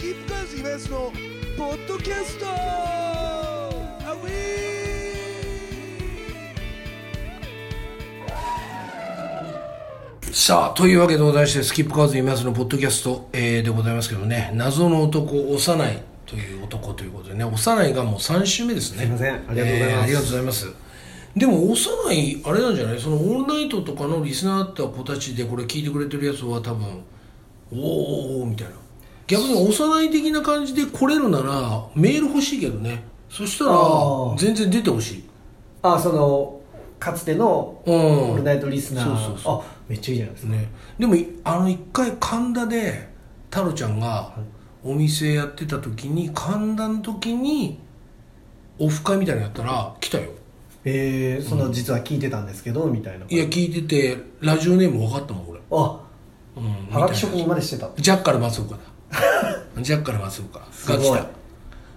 キープカーズイベントのポッドキャストアウさあ、というわけでございまして、スキップカーズイベントのポッドキャスト、えー、でございますけどね、謎の男、幼いという男ということでね、幼いがもう3週目ですね。すいませんありがとうございますえーありがとうございます。でも、幼い、あれなんじゃない？そのオールナイトとかのリスナーだった子たちでこれ聞いてくれてるやつは多分、おーおーおーみたいな。逆に幼い的な感じで来れるなら、メール欲しいけどね。そしたらあ、ー。全然出てほしい。あそのかつてのうん。オールナイトリスナー、そうそうそう。あめっちゃいいじゃないですか、ね、でもいあの一回神田で太郎ちゃんがお店やってた時に神田の時にオフ会みたいなのやったら来たよ。えー、その実は聞いてたんですけどみたいないや聞いててラジオネーム分かったもん俺、あうん、はがき職人までしてた。ジャッカル松岡だジャッカル松岡。が来た。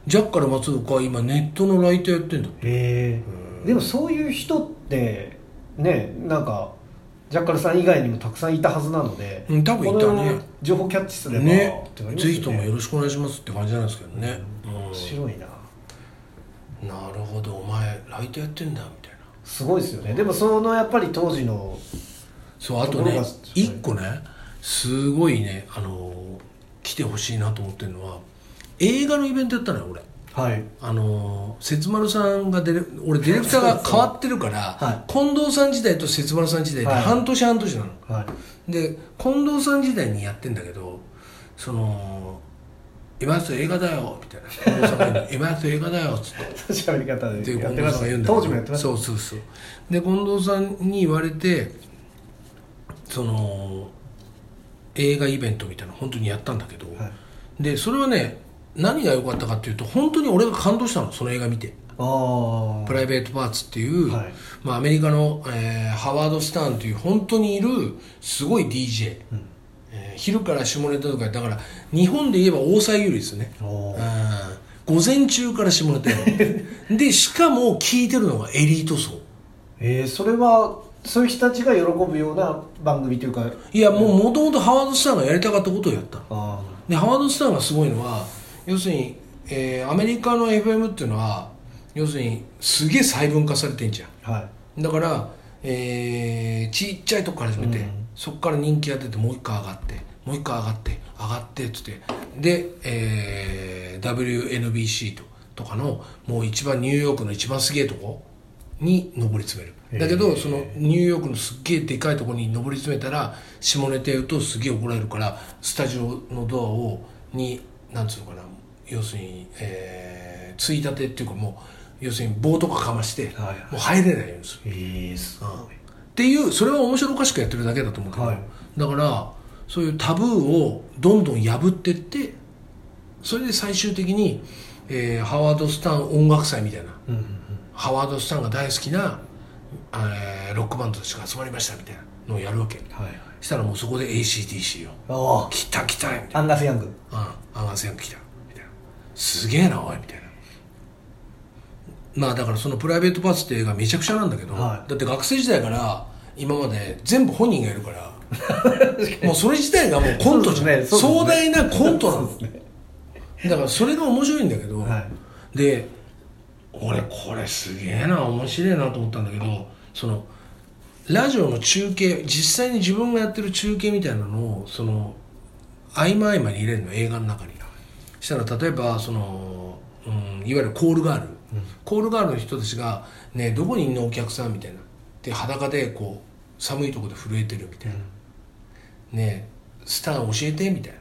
ジャッカル松岡は今ネットのライターやってんだへえでもそういう人ってねなんかジャッカルさん以外にもたくさんいたはずなので、うん多分いたね。情報キャッチすれば、ね。ぜひともよろしくお願いしますって感じなんですけどね、うん。面白いな。なるほどお前ライターやってんだみたいな。すごいですよね。でもそのやっぱり当時のそうあとね一個ねすごいねあのー来てほしいなと思ってるのは映画のイベントやったのよ俺。はい。あのー節丸さんがデレ俺ディレクターが変わってるから、は近藤さん時代と節丸さん時代ではい。半年半年なの、はい。で近藤さん時代にやってんだけどその「今やつ映画だよ」みたいな。近藤さんが言うの今やつ映画だよ」っつって。喋り方ででやっ近藤さんが言うんだけど。当時もやってましたそうそうそう。で近藤さんに言われてその映画イベントみたいなの本当にやったんだけど、はい。でそれはね何が良かったかっていうと本当に俺が感動したのその映画見て。プライベー。トパーツっていう、はい。まあ、アメリカの、えーハワード・スターンという本当にいるすごい DJ、うん。えー昼から下ネタとかだから日本で言えば大沢優里ですね。午前中から下ネタ でしかも聞いてるのがエリート層。えー、それはそういう人たちが喜ぶような番組というか。いやもうもともとハワード・スターンがやりたかったことをやった。あでハワード・スターンがすごいのは要するに、えーアメリカの FM っていうのは要するにすげえ細分化されてんじゃん。あはい。だから、えーちっちゃいとこから始めて、うん。そこから人気が出てもう一回上がってもう一回上がって上がってっつって。で、えー WNBC ととかのもう一番ニューヨークの一番すげえとこに上り詰めるだけどそのニューヨークのすっげえでかいとこに上り詰めたら下ネタ言うとすげえ怒られるからスタジオのドアをになんつうのかな要するに、えー、ついたてっていうかもう要するに棒とかかまして、もう入れないようにする。ええすごい。っていうそれは面白おかしくやってるだけだと思うけど、はい。だからそういうタブーをどんどん破ってってそれで最終的に、えーハワード・スタン音楽祭みたいな。うんうんハワード・スタンが大好きな、えーロックバンドたちが集まりましたみたいなのをやるわけ。うんはいはい。したらもうそこで ACDC よ。あ来た来たみたいな。あアンガス・ヤング。うん、アンガーセン来たみたいな。すげえなおいみたいな。まあだからそのプライベートパーツって映画めちゃくちゃなんだけど、はい。だって学生時代から今まで全部本人がいるから もうそれ自体がもうコントじゃん、そうですね壮大なコントなの。そうですね。だからそれが面白いんだけど、はで俺これすげえな面白いなと思ったんだけどそのラジオの中継実際に自分がやってる中継みたいなのをその合間合間に入れるの映画の中に。したら例えばその、うん、いわゆるコールガール、コールガールの人たちが「ねえどこにいんのお客さん」みたいな。で裸でこう寒いとこで震えてるみたいな「ねえスター教えて」みたいな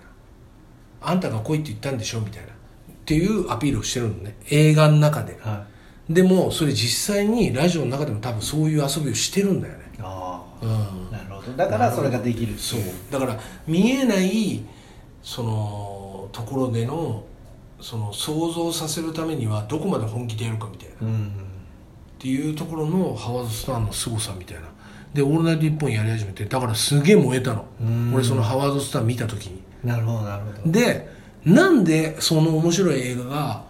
「あんたが来いって言ったんでしょ」みたいなっていうアピールをしてるのね。映画の中で。はでもそれ実際にラジオの中でも多分そういう遊びをしてるんだよね。いあ。うん。あなるほど。だからそれができるそう。だから見えないそのところでのその想像させるためにはどこまで本気でやるかみたいな。っうん。ていうところのハワード・スターンの凄さみたいな。で「オールナイトニッポン」やり始めてだからすげえ燃えたの。うん。俺そのハワード・スターン見た時に。なるほどなるほど。でなんでその面白い映画が、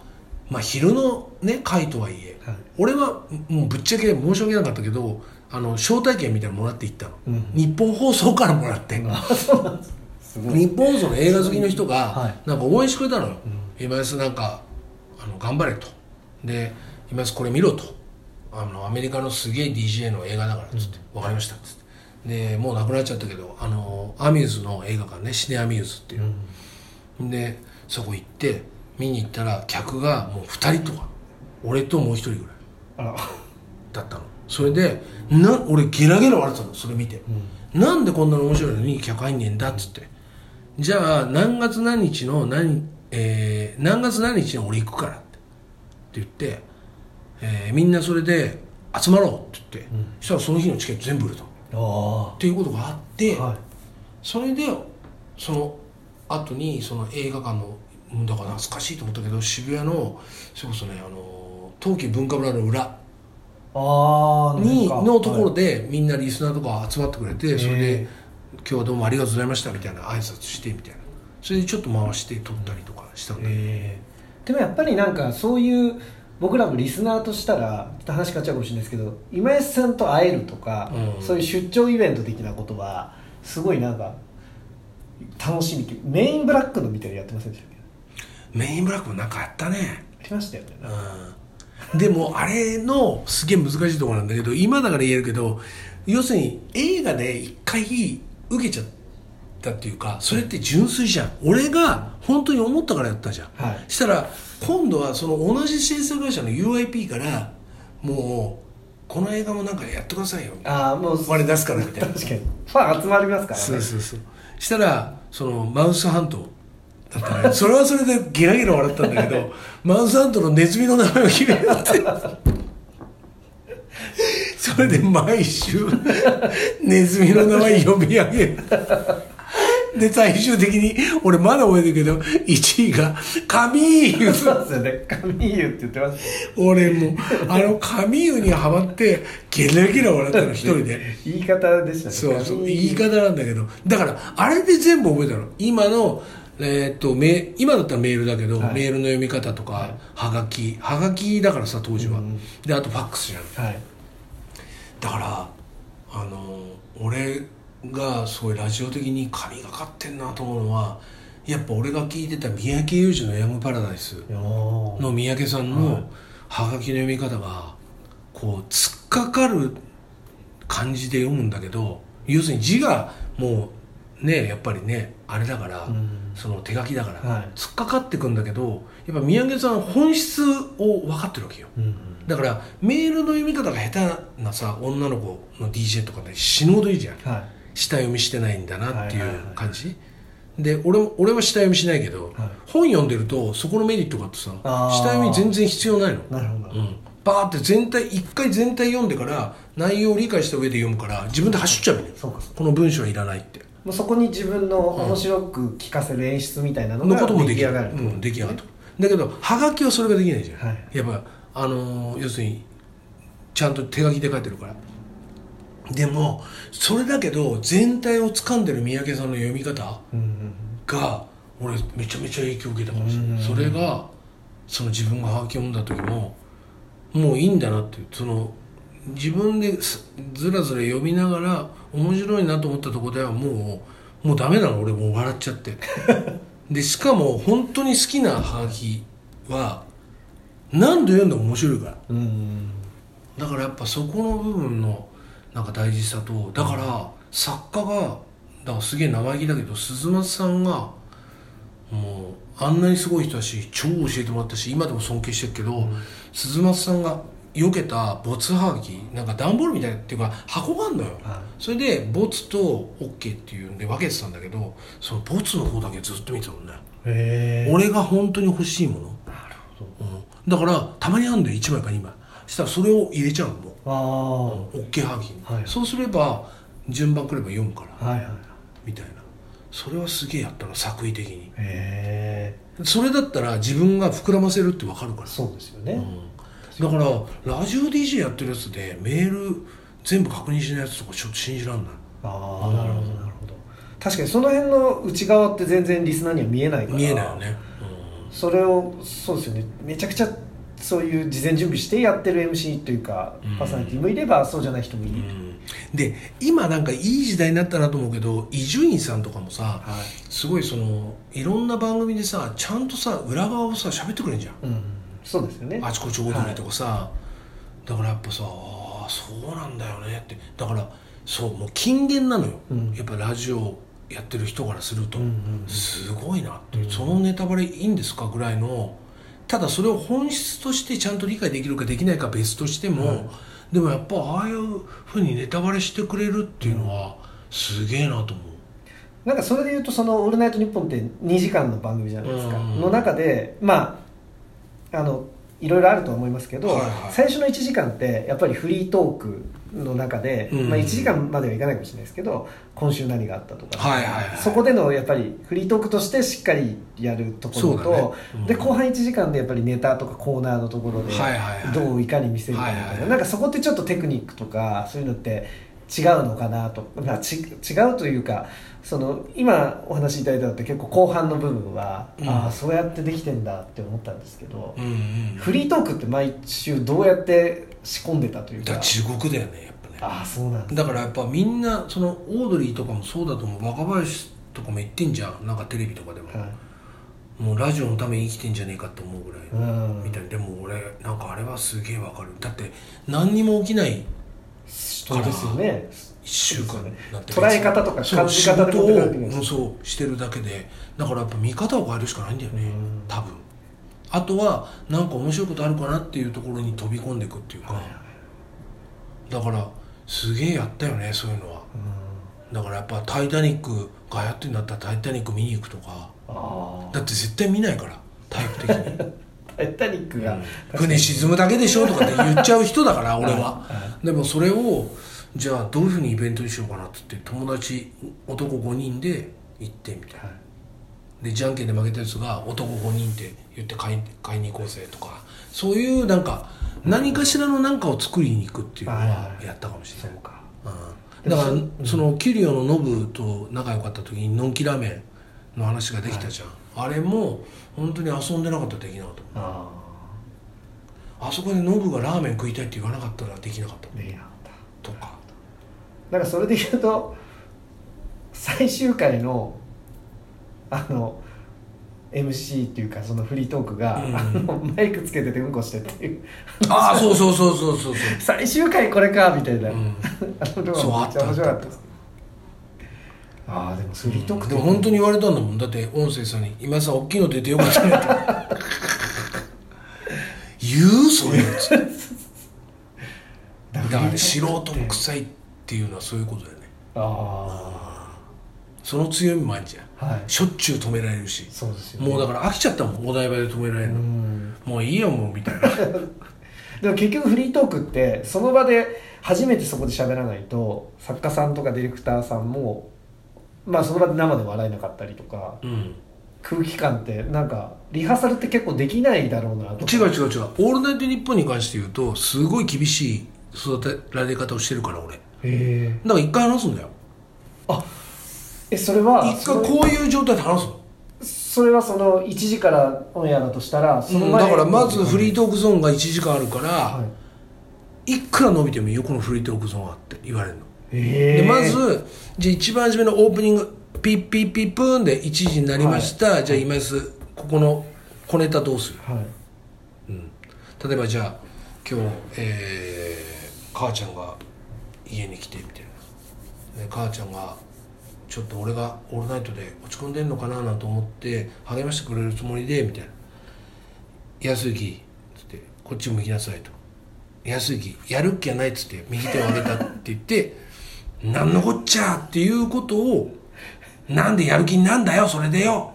まあ、昼のね回とはいえ、はい。俺はもうぶっちゃけ申し訳なかったけどあの招待券みたいなのもらって行ったの、うん。日本放送からもらって、日本放送の映画好きの人はがなんか応援してくれたのよ、今安なんかあの頑張れと。で今安これ見ろと。あのアメリカのすげえ DJ の映画だからっつって、分かりましたっつって。でもうなくなっちゃったけどあのアミューズの映画館ねシネアミューズっていう、でそこ行って見に行ったら客がもう2人とか俺ともう1人ぐらいだったの。それでな俺ゲラゲラ笑ってたのそれ見て、なんでこんなの面白いのに客入んねえんだっつって。じゃあ何月何日の何,、えー何月何日に俺行くからって。言って、えーみんなそれで集まろうって言って、そしたらその日のチケット全部売れたっあていうことがあって、あはい。それでその後にその映画館のうんだから懐かしいと思ったけど渋谷のそれこそねあの東急文化村の裏ああにのところででみんなリスナーとか集まってくれてそれでへ「今日はどうもありがとうございました」みたいな挨拶してみたいな。それでちょっと回して撮ったりとかしたんだけど。えー。でもやっぱりなんかそういう僕らもリスナーとしたらちょっと話変わっちゃうかもしれないですけど今江さんと会えるとか、うん。そういう出張イベント的なことはすごいなんか楽しみメインブラックのみたいなのやってませんでしたっけ？メインブラックもなんかあったね。ありましたよね。うん。でもあれのすげえ難しいところなんだけど今だから言えるけど要するに映画で一回受けちゃったっていうかそれって純粋じゃん。俺が本当に思ったからやったじゃん、はい。したら今度はその同じ制作会社の UIP からもうこの映画もなんかやってくださいよ。ああもうお金出すからみたいな。確かに。ファン集まりますからね。そうそうそうしたらそのマウスハント。だったねそれはそれでゲラゲラ笑ったんだけど マウスハントのネズミの名前を決めようって。それで毎週ネズミの名前読み上げるで最終的に俺まだ覚えてるけど1位が「カミーユ」そうですよね。神優って言ってます。俺もうあのカミーユにはまってゲラゲラ笑ったの一人で。言い方でしたね。そうそう言い方なんだけど。だからあれで全部覚えたの。今のえーっとメ今だったらメールだけど、はい。メールの読み方とか、はい。はがきはがきだからさ当時は、うん。であとファックスじゃん。はい。だからあの俺がすごいラジオ的に神がかってんなと思うのはやっぱ俺が聞いてた三宅裕二の「ヤングパラダイス」のの三宅さんはいのはがきの読み方がこう突っかかる感じで読むんだけど要するに字がもうねやっぱりねあれだから、うん。その手書きだから、はい。突っかかってくんだけどやっぱ三宅さん本質を分かってるわけよ。うんだからメールの読み方が下手なさ女の子の DJ とかで死ぬほどいいじゃん。はい下読みしてないんだなっていう感じ、で俺も俺は下読みしないけど、はい。本読んでるとそこのメリットがあってさ下読み全然必要ないの。なるほど、うん。バーって全体一回全体読んでから内容を理解した上で読むから自分で走っちゃうのよ。そうこの文章はいらないって。もうそこに自分の面白く聞かせる演出みたいなののが出来上がるうん、出来上がると。だけどはがきはそれができないじゃん、はい。やっぱあのー要するにちゃんと手書きで書いてるからでもそれだけど全体を掴んでる三宅さんの読み方が俺めちゃめちゃ影響を受けたかもしれうんないそれがその自分がはがきを読んだ時ももういいんだなっていう。その自分ですずらずら読みながら面白いなと思ったところではもうもうダメなの。俺もう笑っちゃって。でしかも本当に好きなはがきは何度読んでも面白いから。だからやっぱそこの部分のなんか大事さとだから作家がだからすげえ生意気だけど鈴松さんがもうあんなにすごい人だし超教えてもらったし今でも尊敬してるけど、鈴松さんが避けた没はがきなんか段ボールみたいなっていうか箱があるのよ、はそれで没と OK っていうんで分けてたんだけどその没の方だけずっと見てたもんね、俺が本当に欲しいもの、なるほど。うん、だからたまにあるんだよ。1枚か2枚したらそれを入れちゃうの。もうああ、オッケーはぎに、はい。そうすれば順番くれば読むから。はいはいみたいな。それはすげえやったの作為的に。へえそれだったら自分が膨らませるって分かるから、そうですよね、うん、だからラジオ DJ やってるやつでメール全部確認しないやつとかちょっと信じらんない。ああなるほどなるほど。確かにその辺の内側って全然リスナーには見えないから。見えないよね、それをそうですよね。めちゃくちゃそういう事前準備してやってる MC というかうん。パーソナリティもいればそうじゃない人もいる、で今なんかいい時代になったなと思うけど伊集院さんとかもさはい。すごいそのいろんな番組でさちゃんとさ裏側をさ喋ってくれんじゃん。うん、そうですよね。あちこちオードリーとかさ、だからやっぱさああそうなんだよねって。だからそうもう金言なのよ、うん。やっぱラジオやってる人からすると、うんうんうん。すごいなって、うん。そのネタバレいいんですかぐらいのただそれを本質としてちゃんと理解できるかできないかは別としても、はい。でもやっぱああいうふうにネタバレしてくれるっていうのはすげえなと思う。なんかそれで言うとその「オールナイトニッポン」って2時間の番組じゃないですか、うん。の中でまああのいろいろあるとは思いますけど、はいはい。最初の1時間ってやっぱりフリートークの中で、うん。まあ、1時間まではいかないかもしれないですけど今週何があったとか、はいはいはい。そこでのやっぱりフリートークとしてしっかりやるところそうだね。と、うん。で後半1時間でやっぱりネタとかコーナーのところでどういかに見せるかみたいな、はいはいはい。なんかそこってちょっとテクニックとかそういうのって違うのかなと、まあ、ち違うというかその今お話しいただいたのって結構後半の部分は、うん。ああそうやってできてんだって思ったんですけど、うんうん。フリートークって毎週どうやって仕込んでたというか。だ地獄だよねやっぱね。ああそうなんだ。だからやっぱみんなそのオードリーとかもそうだと思う。若林とかも言ってんじゃん。なんかテレビとかでも、はい。もうラジオのために生きてんじゃねえかって思うぐらい、うん。みたいな。でも俺なんかあれはすげえわかる。だって何にも起きないそうですよね。1週間なんて捉え方とか感じ方で持ってかれてくるんです仕事をうんそうしてるだけでだからやっぱ見方を変えるしかないんだよね。うん。多分あとはなんか面白いことあるかなっていうところに飛び込んでいくっていうか、だからすげえやったよねそういうのは。うん。だからやっぱ「タイタニック」が流行ってんだったら「タイタニック」見に行くとか。あだって絶対見ないからタイプ的に。あ タイタニックが、船沈むだけでしょとかって言っちゃう人だから俺は。はでもそれをじゃあどういうふうにイベントにしようかなっつって友達男5人で行ってみたいな。はい。でじゃんけんで負けたやつが男5人って言って買い買いに行こうぜとかそういうなんか何かしらの何かを作りに行くっていうのははいはい。やったかもしれない。そうん。だからそのキュリオのノブと仲良かった時にのんきラーメンの話ができたじゃん、あれも本当に遊んでなかったらできなかった。ああそこでノブがラーメン食いたいって言わなかったらできなかった。できなかった。とか。だからそれで言うと最終回のあの MC っていうかそのフリートークが、うん。あのマイクつけててうんこしてって。いうああそうそうそうそうそう。最終回これかみたいな、うん。あの動そう画めっちゃ面白かあったああでもフリートークでも本当に言われたんだもん。だって音声さんに「今さ大きいの出てよかったね」っ て言う？それ。だから素人も臭いっていうのはそういうことだよね。あその強みもあるじゃんしょっちゅう止められるし。そうですよね。もうだから飽きちゃったもんお台場で止められうるの、ん。もういいよもうみたいな。でも結局フリートークってその場で初めてそこで喋らないと作家さんとかディレクターさんもまあその場で生で笑えなかったりとかうん空気感ってなんかリハーサルって結構できないだろうなと違う違う違う「オールナイトニッポン」に関して言うとすごい厳しい育てられ方をしてるから俺。だから一回話すんだよ。あえそれは一回こういう状態で話すの？それはその1時からオンエアだとしたらそのうん前だからまずフリートークゾーンが1時間あるから、はい。い、くら伸びてもいいよこのフリートークゾーンはって言われるの、へえでまずじゃあ一番初めのオープニングピッピッピップーンで1時になりました、じゃあ今ですここの小ネタどうする、はい。うん、例えばじゃあ今日、えー母ちゃんが家に来てみたいな。で母ちゃんがちょっと俺が「オールナイト」で落ち込んでんのかななんて思って励ましてくれるつもりでみたいな「安行」っつって「こっち向きなさい」と「安行やるっきゃない」っつって右手を上げたって言って「なんのこっちゃ!」っていうことを「なんでやる気になんだよそれでよ!」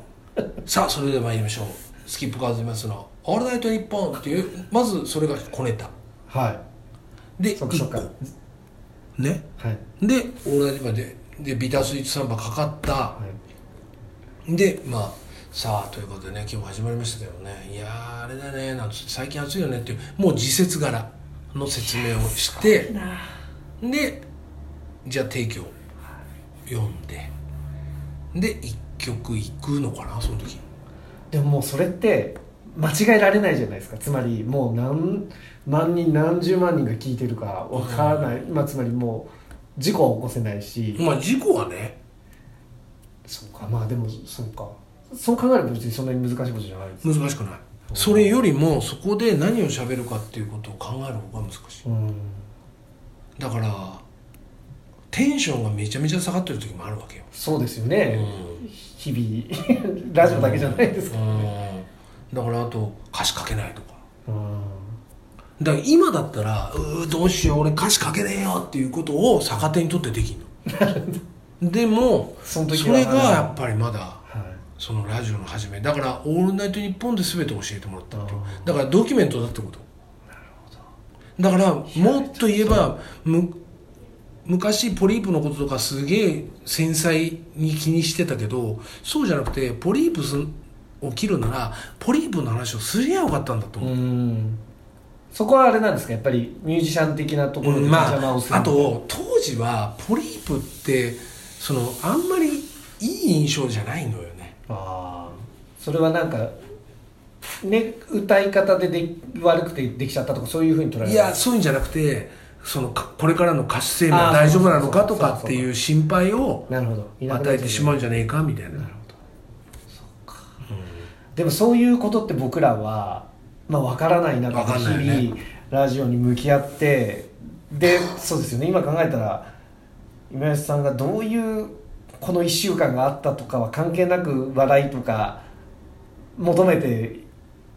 さあそれでは参りましょう。スキップカーズいますの「オールナイトニッポン」っていうまずそれが小ネタはい。で1そっかそっね。はい。でオールナイトまででビタースイーツサンバかかった。はい。でまあさあということでね今日始まりましたけどね。いやーあれだねなんつって最近暑いよねっていうもう時節柄の説明をしてでじゃあ提供読んでで1曲いくのかなその時。でももうそれって間違えられないじゃないですか。つまりもう何万人何十万人が聞いてるかわからない、まあ、つまりもう事故は起こせないし、まあ事故はね。そうか。まあでもそうか。そう考えれば別にそんなに難しいことじゃないです。難しくない。それよりもそこで何を喋るかっていうことを考える方が難しい。うん。だからテンションがめちゃめちゃ下がってる時もあるわけよ。そうですよね、う日々 ラジオだけじゃないですか、うん。だからあと歌詞書けないとか。うんだから今だったらうーどうしよう俺歌詞書けねえよっていうことを逆手に取ってできんの。でもそれがやっぱりまだはい。そのラジオの始めだから「オールナイトニッポン」で全て教えてもらったっていう。あだからドキュメントだってこと。だからもっと言えばむ昔ポリープのこととかすげえ繊細に気にしてたけどそうじゃなくてポリープすを切るならポリープの話をすりゃよかったんだと思う、うんそこはあれなんですか？やっぱりミュージシャン的なところでま邪魔をする、ああと当時はポリープってそのあんまりいい印象じゃないのよね。ああそれはなんかね歌い方でで悪くてできちゃったとかそういうふうに捉える？いやそういうんじゃなくてそのかこれからの歌手生命大丈夫なのかとかっていう心配をなるほど。与えてしまうんじゃねえかみたいな。なるほど。そうか、でもそういうことって僕らはまあ分からない中で日々ラジオに向き合ってでそうですよね。今考えたら今吉さんがどういうこの1週間があったとかは関係なく笑いとか求めて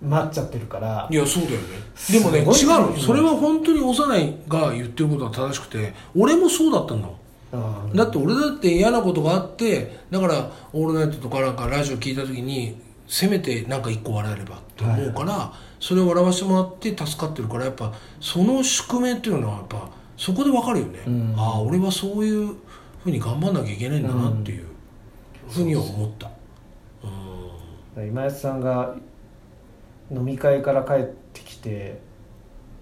待っちゃってるから。いやそうだよね。でもね違うの。それは本当に幼いが言ってることは正しくて俺もそうだったんだもん。だって俺だって嫌なことがあってだから「オールナイト」とかなんかラジオ聞いた時にせめてなんか一個笑えればって思うから、それを笑わせてもらって助かってるからやっぱその宿命っていうのはやっぱそこで分かるよね、うん。ああ俺はそういうふうに頑張んなきゃいけないんだなっていうふうには思った。うん。今安さんが飲み会から帰ってきて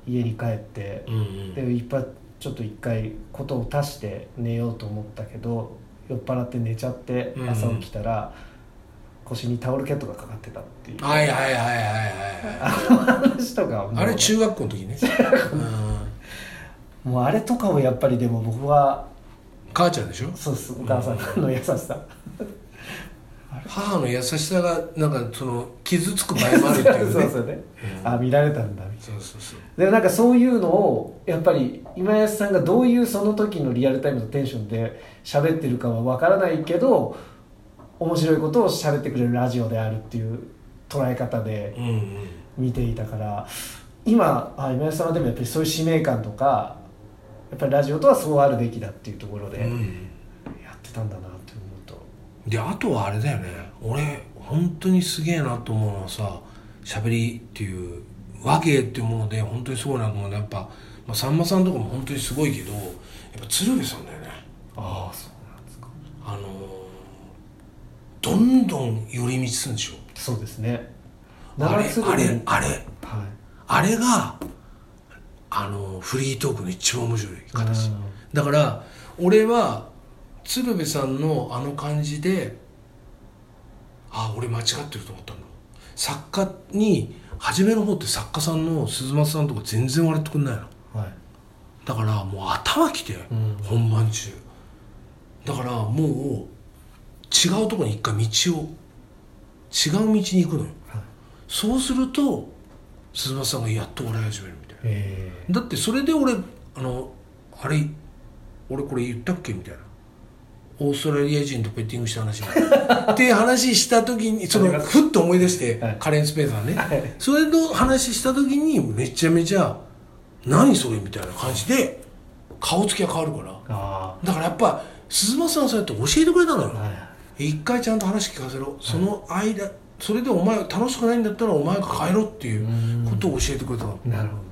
家に帰ってうんうん。でいっぱいちょっと一回ことを足して寝ようと思ったけど酔っ払って寝ちゃってうん。朝起きたら腰にタオルケットがかかってたっていう。はいはいはいはいはいはい。あの話とかあれ中学校の時ね、うん、もうあれとかをやっぱりでも僕は母ちゃんでしょ？そうですお母さんの優しさ。母の優しさがなんかその傷つく場合もあるっていうね。そうそうね。あ見られたんだみたいな。そうそうそう。でもなんかそういうのをやっぱり今安さんがどういうその時のリアルタイムのテンションで喋ってるかは分からないけど面白いことを喋ってくれるラジオであるっていう捉え方でうんうん見ていたから今あ今安さんはでもやっぱりそういう使命感とかやっぱりラジオとはそうあるべきだっていうところでやうん。ってたんだなって思うと。であとはあれだよね。俺本当にすげえなと思うのはさ喋りっていう和芸っていうもので本当にすごいなと思うのはやっぱ、まあ、さんまさんとかも本当にすごいけどやっぱ鶴瓶さんだよね。ああそうなんですか。あのーどんどん寄り道するんでしょ？そうですね。あれあれはいあれ。あれがあのフリートークの一番面白い形。うん。だから俺は鶴瓶さんのあの感じであ俺間違ってると思ったんだ。作家に初めの方って作家さんの鈴松さんとか全然笑ってくんないの。はい。だからもう頭きて、うん。本番中。だからもう違うところに一回道を違う道に行くのよ。はい。そうすると鈴松さんがやっと笑い始めるみたいな。え。だってそれで俺あのあれ俺これ言ったっけみたいな。オーストラリア人とペッティングした話 って話した時にそのふっと思い出して、はい。カレン・スペーサーね、はい。それの話した時にめちゃめちゃ「何それ?」みたいな感じで顔つきが変わるから。あだからやっぱ鈴松さんはそうやって教えてくれたのよ、あはい一回ちゃんと話聞かせろ。その間それでお前楽しくないんだったらお前が帰ろっていうことを教えてくれたの。なるほど。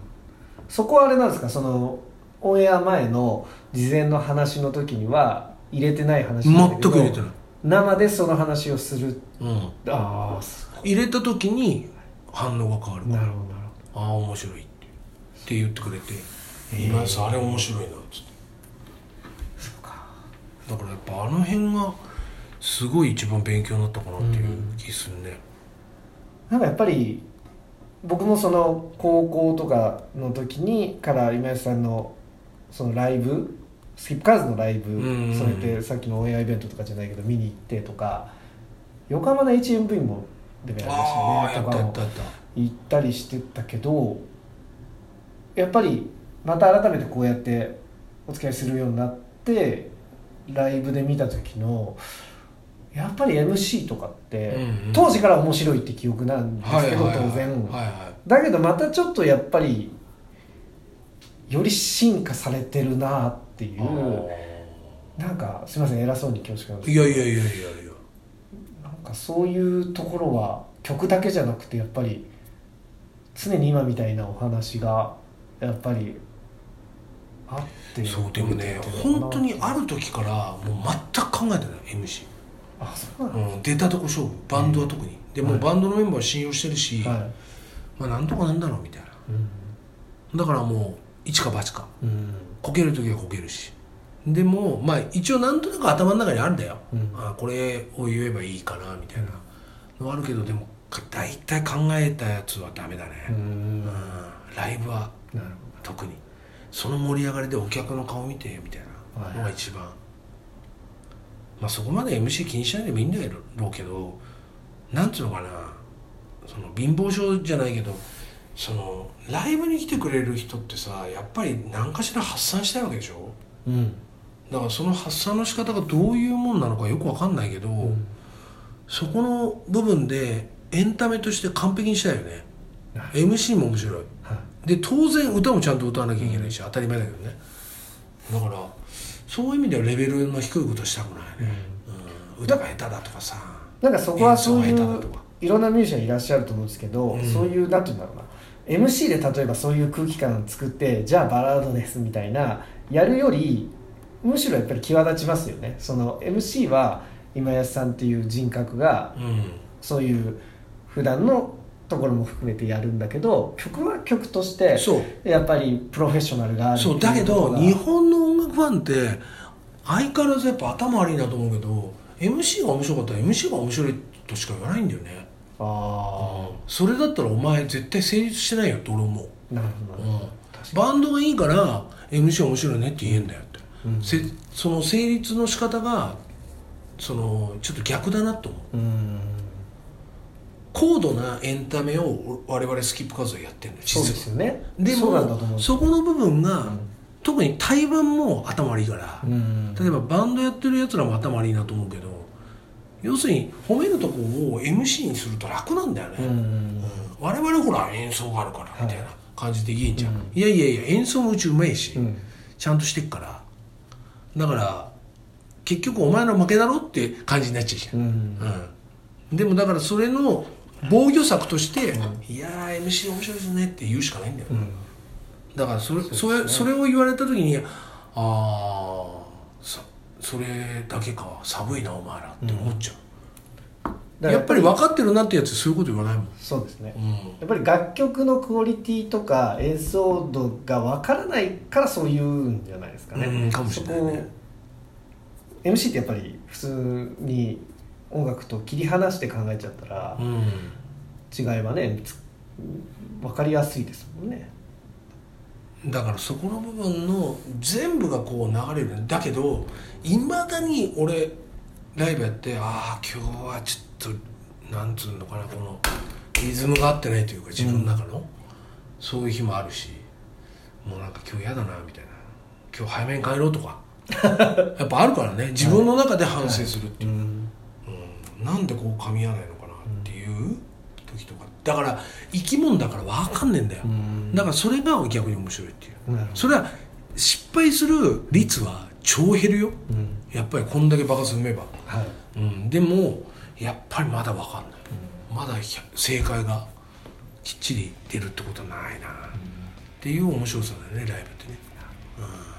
そこはあれなんですか？そのオンエア前の事前の話の時には入れてない話全く入れてない、生でその話をする。うん、ああす入れた時に反応が変わる。なるほどなるほああ面白いってって言ってくれて「へえ今井さんあれ面白いな」っつって。だからやっぱあの辺がすごい一番勉強になったかなっていう気するね。どなんかやっぱり僕もその高校とかの時にから今井さんのそのライブスキップカーズのライブ、うんそうやってさっきのオンエアイベントとかじゃないけど見に行ってとか横浜の HMV もでもやりましたねとかも行ったりしてたけどやっぱりまた改めてこうやってお付き合いするようになってライブで見た時のやっぱり MC とかって、うんうん。当時から面白いって記憶なんですけど、当然、だけどまたちょっとやっぱりより進化されてるなっていいうなんかすいません偉そうに恐縮なんですいけど。やいやいやいやいや。なんかそういうところは曲だけじゃなくてやっぱり常に今みたいなお話がやっぱりあって。そうでもね本当にある時からもう全く考えてない MC、あそうなんだ、うん、出たとこ勝負。バンドは特に、でもうバンドのメンバーを信用してるし、はい。まあなんとかなんだろうみたいな。うん。だからもう一か八か。うん。こける時はこけるし。でもまあ一応なんとなく頭の中にあるんだよ、うん。あこれを言えばいいかなみたいな。のはあるけどでも大体考えたやつはダメだね、ううん。ライブはほ特に。その盛り上がりでお客の顔見てみたいなのが一番、まあそこまで MC 気にしないでもいいんだろうけどなんつうのかなその貧乏症じゃないけどそのライブに来てくれる人ってさやっぱり何かしら発散したいわけでしょ？どうん。だからその発散の仕方がどういうもんなのかよくわかんないけど、うん。そこの部分でエンタメとして完璧にしたいよね。MC も面白い。はい。で当然歌もちゃんと歌わなきゃいけないし、当たり前だけどね。だからそういう意味ではレベルの低いことしたくないね、うん。歌が下手だとかさ。なんかそこはそういういろんなミュージシャンいらっしゃると思うんですけど、うん。そういうなんていうんだろうな。MC で例えばそういう空気感を作ってじゃあバラードですみたいなやるよりむしろやっぱり際立ちますよね。その MC は今安さんっていう人格がうん。そういう普段のところも含めてやるんだけど曲は曲としてやっぱりプロフェッショナルがあるそう。だけど日本の音楽ファンって相変わらずやっぱ頭悪いなと思うけど MC が面白かったら MC が面白いとしか言わないんだよね。あそれだったらお前絶対成立してないよって俺思う、あなるほど。なるほど確かバンドがいいから MC 面白いねって言えんだよって、うん。せその成立の仕方がそのちょっと逆だなと思う。にうん高度なエンタメを我々スキップ活動やってるのそうで実はすよね。でもそこの部分が、ん特に対バンも頭悪いから、うん例えばバンドやってるやつらも頭悪いなと思うけど要するに褒めるとこを MC にすると楽なんだよね、うんうん我々ほら演奏があるからみたいな感じで言えんじゃん、うん。いやいやいや演奏もうちうまいし、うん。ちゃんとしてっから。だから結局お前の負けだろって感じになっちゃうじゃん、うん。うん。でもだからそれの防御策として「いやー MC 面白いですね」って言うしかないんだよ、うん。だからそれそれそれを言われた時にああそそれだけか寒いなお前らって思っちゃう、やっぱり分かってるなってやつそういうこと言わないもん、そうですね。うん。やっぱり楽曲のクオリティとか演奏度がわからないからそういうんじゃないですかね、うんかもしれないね。MC ってやっぱり普通に音楽と切り離して考えちゃったらうん違いはねつ分かりやすいですもんね。だからそこの部分の全部がこう流れる。だけどいまだに俺ライブやってああ今日はちょっとなんつうのかなこのリズムが合ってないというか自分の中の、そういう日もあるしもうなんか今日嫌だなみたいな。今日早めに帰ろうとか。やっぱあるからね。自分の中で反省するっていう、んうんなんでこう噛み合わないのかなっていう時とか。だから生き物だから分かんねえんだよ、うん。だからそれが逆に面白いっていう。それは失敗する率は超減るよ。うん。やっぱりこんだけ爆発踏めば、はい。うん、でもやっぱりまだ分かんない、まだひゃ正解がきっちり出るってことはないな、っていう面白さだよねライブってね、うん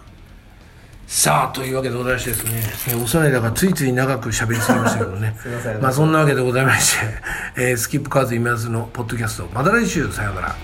さあというわけでございましてですね、えー、幼いだからついつい長く喋りすぎましたけどね。まあそんなわけでございまして、えースキップカーズ今津のポッドキャスト。また来週。さようなら